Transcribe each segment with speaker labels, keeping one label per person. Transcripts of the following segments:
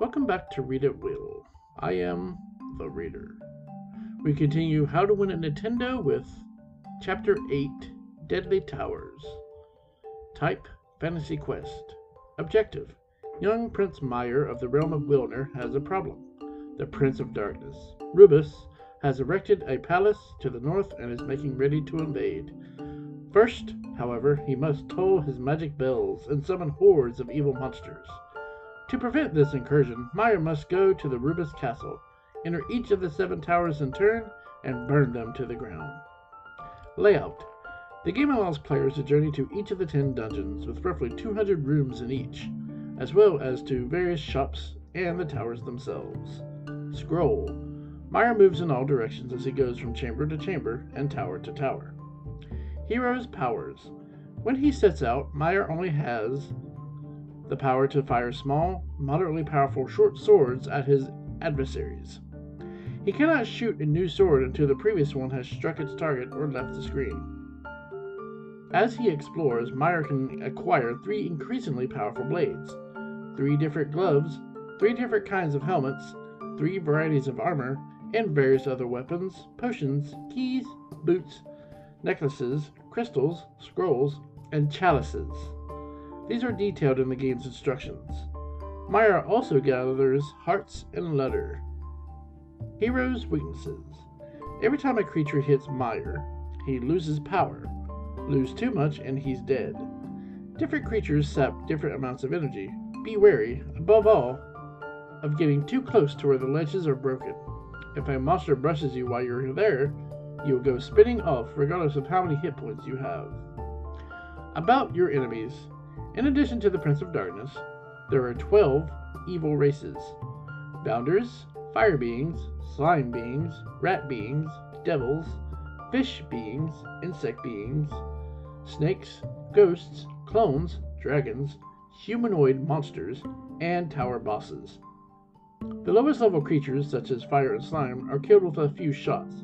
Speaker 1: Welcome back to Read at Will. I am the reader. We continue How to Win a Nintendo with Chapter 8 Deadly Towers. Type Fantasy Quest. Objective Young Prince Meyer of the realm of Wilner has a problem. The Prince of Darkness, Rubus, has erected a palace to the north and is making ready to invade. First, however, he must toll his magic bells and summon hordes of evil monsters. To prevent this incursion, Meyer must go to the Rubus Castle, enter each of the seven towers in turn, and burn them to the ground. Layout The game allows players to journey to each of the ten dungeons, with roughly 200 rooms in each, as well as to various shops and the towers themselves. Scroll Meyer moves in all directions as he goes from chamber to chamber and tower to tower. Hero's powers. When he sets out, Meyer only has the power to fire small, moderately powerful short swords at his adversaries. He cannot shoot a new sword until the previous one has struck its target or left the screen. As he explores, Meyer can acquire three increasingly powerful blades, three different gloves, three different kinds of helmets, three varieties of armor, and various other weapons, potions, keys, boots, necklaces, crystals, scrolls, and chalices. These are detailed in the game's instructions. Meyer also gathers hearts and Ludder. Hero's weaknesses. Every time a creature hits Meyer, he loses power. Lose too much and he's dead. Different creatures sap different amounts of energy. Be wary, above all, of getting too close to where the ledges are broken. If a monster brushes you while you're there, you'll go spinning off regardless of how many hit points you have. About your enemies. In addition to the Prince of Darkness, there are 12 evil races Bounders, Fire Beings, Slime Beings, Rat Beings, Devils, Fish Beings, Insect Beings, Snakes, Ghosts, Clones, Dragons, Humanoid Monsters, and Tower Bosses. The lowest level creatures, such as fire and slime, are killed with a few shots.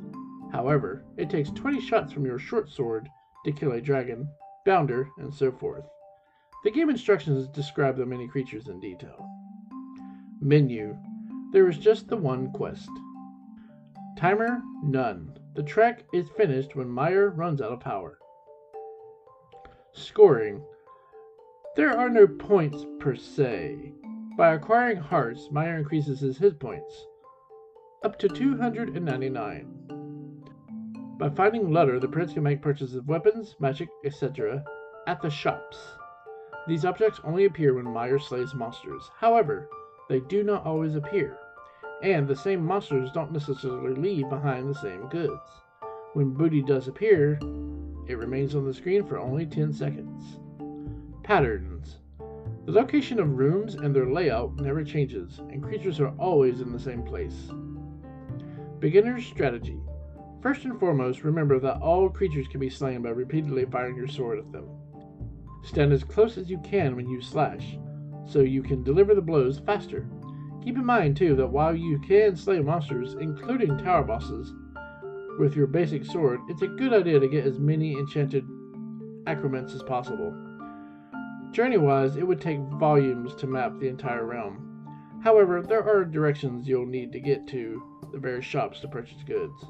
Speaker 1: However, it takes 20 shots from your short sword to kill a dragon, bounder, and so forth. The game instructions describe the many creatures in detail. Menu. There is just the one quest. Timer, none. The track is finished when Meyer runs out of power. Scoring. There are no points per se. By acquiring hearts, Meyer increases his hit points up to 299. By finding Ludder, the prince can make purchases of weapons, magic, etc. at the shops. These objects only appear when Meyer slays monsters. However, they do not always appear, and the same monsters don't necessarily leave behind the same goods. When booty does appear, it remains on the screen for only 10 seconds. Patterns. The location of rooms and their layout never changes, and creatures are always in the same place. Beginner's strategy. First and foremost, remember that all creatures can be slain by repeatedly firing your sword at them. Stand as close as you can when you slash, so you can deliver the blows faster. Keep in mind, too, that while you can slay monsters, including tower bosses, with your basic sword, it's a good idea to get as many enchanted accrements as possible. Journey wise, it would take volumes to map the entire realm. However, there are directions you'll need to get to the various shops to purchase goods.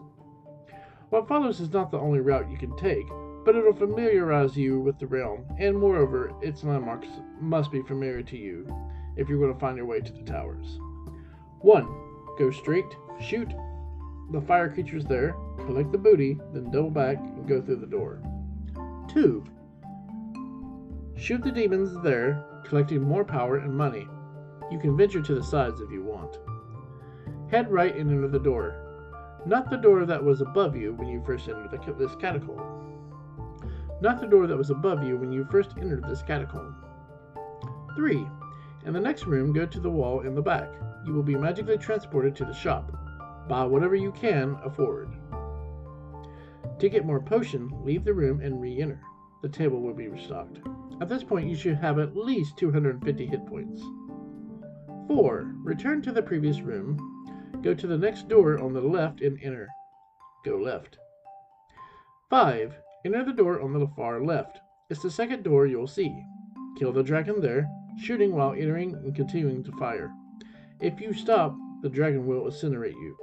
Speaker 1: What follows is not the only route you can take, but it'll familiarize you with the realm, and moreover, its landmarks must be familiar to you if you're going to find your way to the towers. 1. Go straight, shoot the fire creatures there, collect the booty, then double back and go through the door. 2. Shoot the demons there, collecting more power and money. You can venture to the sides if you want. Head right and enter the door. Not the door that was above you when you first entered the, this catacomb. Not the door that was above you when you first entered this catacomb. 3. In the next room, go to the wall in the back. You will be magically transported to the shop. Buy whatever you can afford. To get more potion, leave the room and re enter. The table will be restocked. At this point, you should have at least 250 hit points. 4. Return to the previous room. Go to the next door on the left and enter. Go left. 5. The door on the far left. It's the second door you'll see. Kill the dragon there, shooting while entering and continuing to fire. If you stop, the dragon will incinerate you.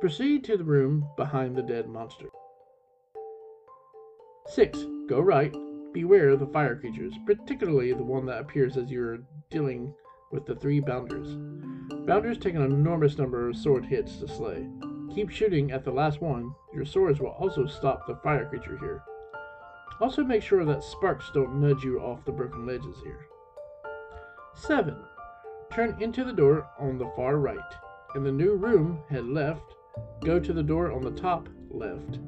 Speaker 1: Proceed to the room behind the dead monster. 6. Go right. Beware of the fire creatures, particularly the one that appears as you're dealing with the three bounders. Bounders take an enormous number of sword hits to slay. Keep shooting at the last one. Your swords will also stop the fire creature here. Also make sure that sparks don't nudge you off the broken ledges here. 7. Turn into the door on the far right. In the new room, head left. Go to the door on the top left.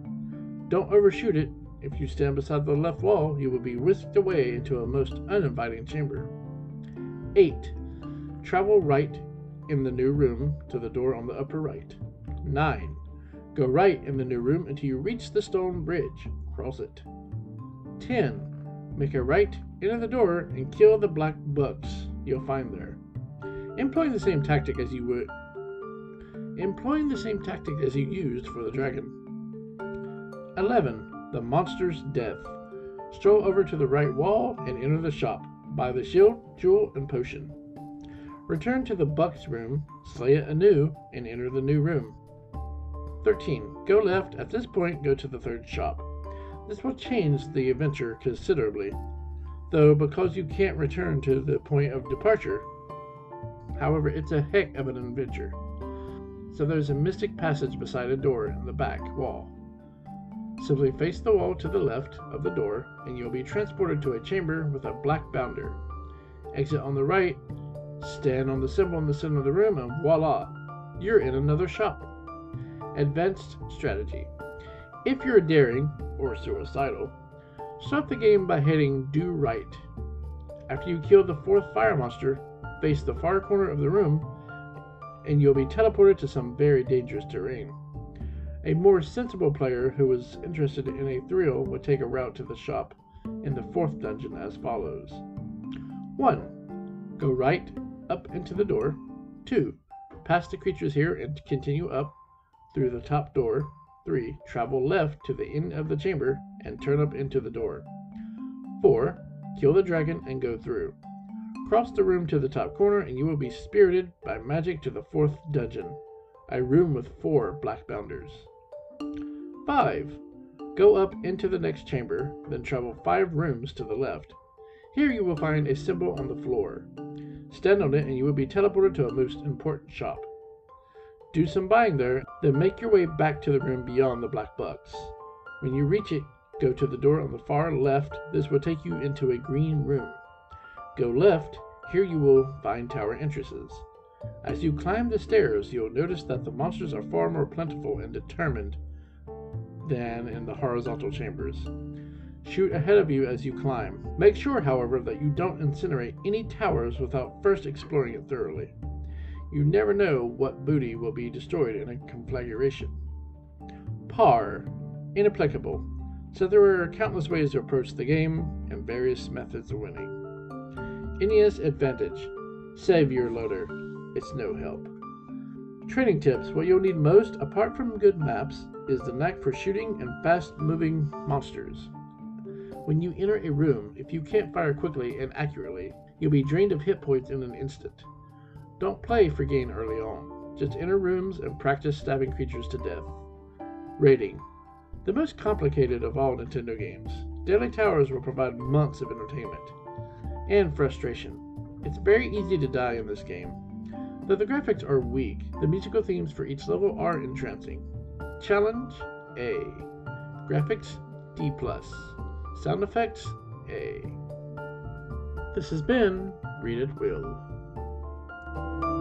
Speaker 1: Don't overshoot it. If you stand beside the left wall, you will be whisked away into a most uninviting chamber. 8. Travel right in the new room to the door on the upper right. 9. Go right in the new room until you reach the stone bridge. Cross it. 10. Make a right, enter the door, and kill the black bugs you'll find there. Employing the same tactic as you would employing the same tactic as you used for the dragon. 11. The monster's death. Stroll over to the right wall and enter the shop. Buy the shield, jewel, and potion. Return to the Buck's room, slay it anew, and enter the new room. 13. Go left. At this point, go to the third shop. This will change the adventure considerably, though because you can't return to the point of departure. However, it's a heck of an adventure. So there's a mystic passage beside a door in the back wall. Simply face the wall to the left of the door, and you'll be transported to a chamber with a black bounder. Exit on the right, stand on the symbol in the center of the room, and voila, you're in another shop. Advanced strategy. If you're daring or suicidal, start the game by heading due right. After you kill the fourth fire monster, face the far corner of the room, and you'll be teleported to some very dangerous terrain. A more sensible player who is interested in a thrill would take a route to the shop in the fourth dungeon as follows 1. Go right up into the door. 2. Pass the creatures here and continue up through the top door. 3. Travel left to the end of the chamber and turn up into the door. 4. Kill the dragon and go through. Cross the room to the top corner and you will be spirited by magic to the fourth dungeon, a room with four black bounders. 5. Go up into the next chamber, then travel 5 rooms to the left. Here you will find a symbol on the floor. Stand on it and you will be teleported to a most important shop. Do some buying there, then make your way back to the room beyond the black box. When you reach it, go to the door on the far left. This will take you into a green room. Go left, here you will find tower entrances. As you climb the stairs, you'll notice that the monsters are far more plentiful and determined than in the horizontal chambers. Shoot ahead of you as you climb. Make sure, however, that you don't incinerate any towers without first exploring it thoroughly. You never know what booty will be destroyed in a conflagration. Par. Inapplicable. So there are countless ways to approach the game and various methods of winning. NES Advantage. Save your loader. It's no help. Training tips. What you'll need most, apart from good maps, is the knack for shooting and fast moving monsters. When you enter a room, if you can't fire quickly and accurately, you'll be drained of hit points in an instant. Don't play for gain early on. Just enter rooms and practice stabbing creatures to death. Rating The most complicated of all Nintendo games, Deadly Towers will provide months of entertainment and frustration. It's very easy to die in this game. Though the graphics are weak, the musical themes for each level are entrancing. Challenge A. Graphics D. Sound effects A. This has been Read at Will. You.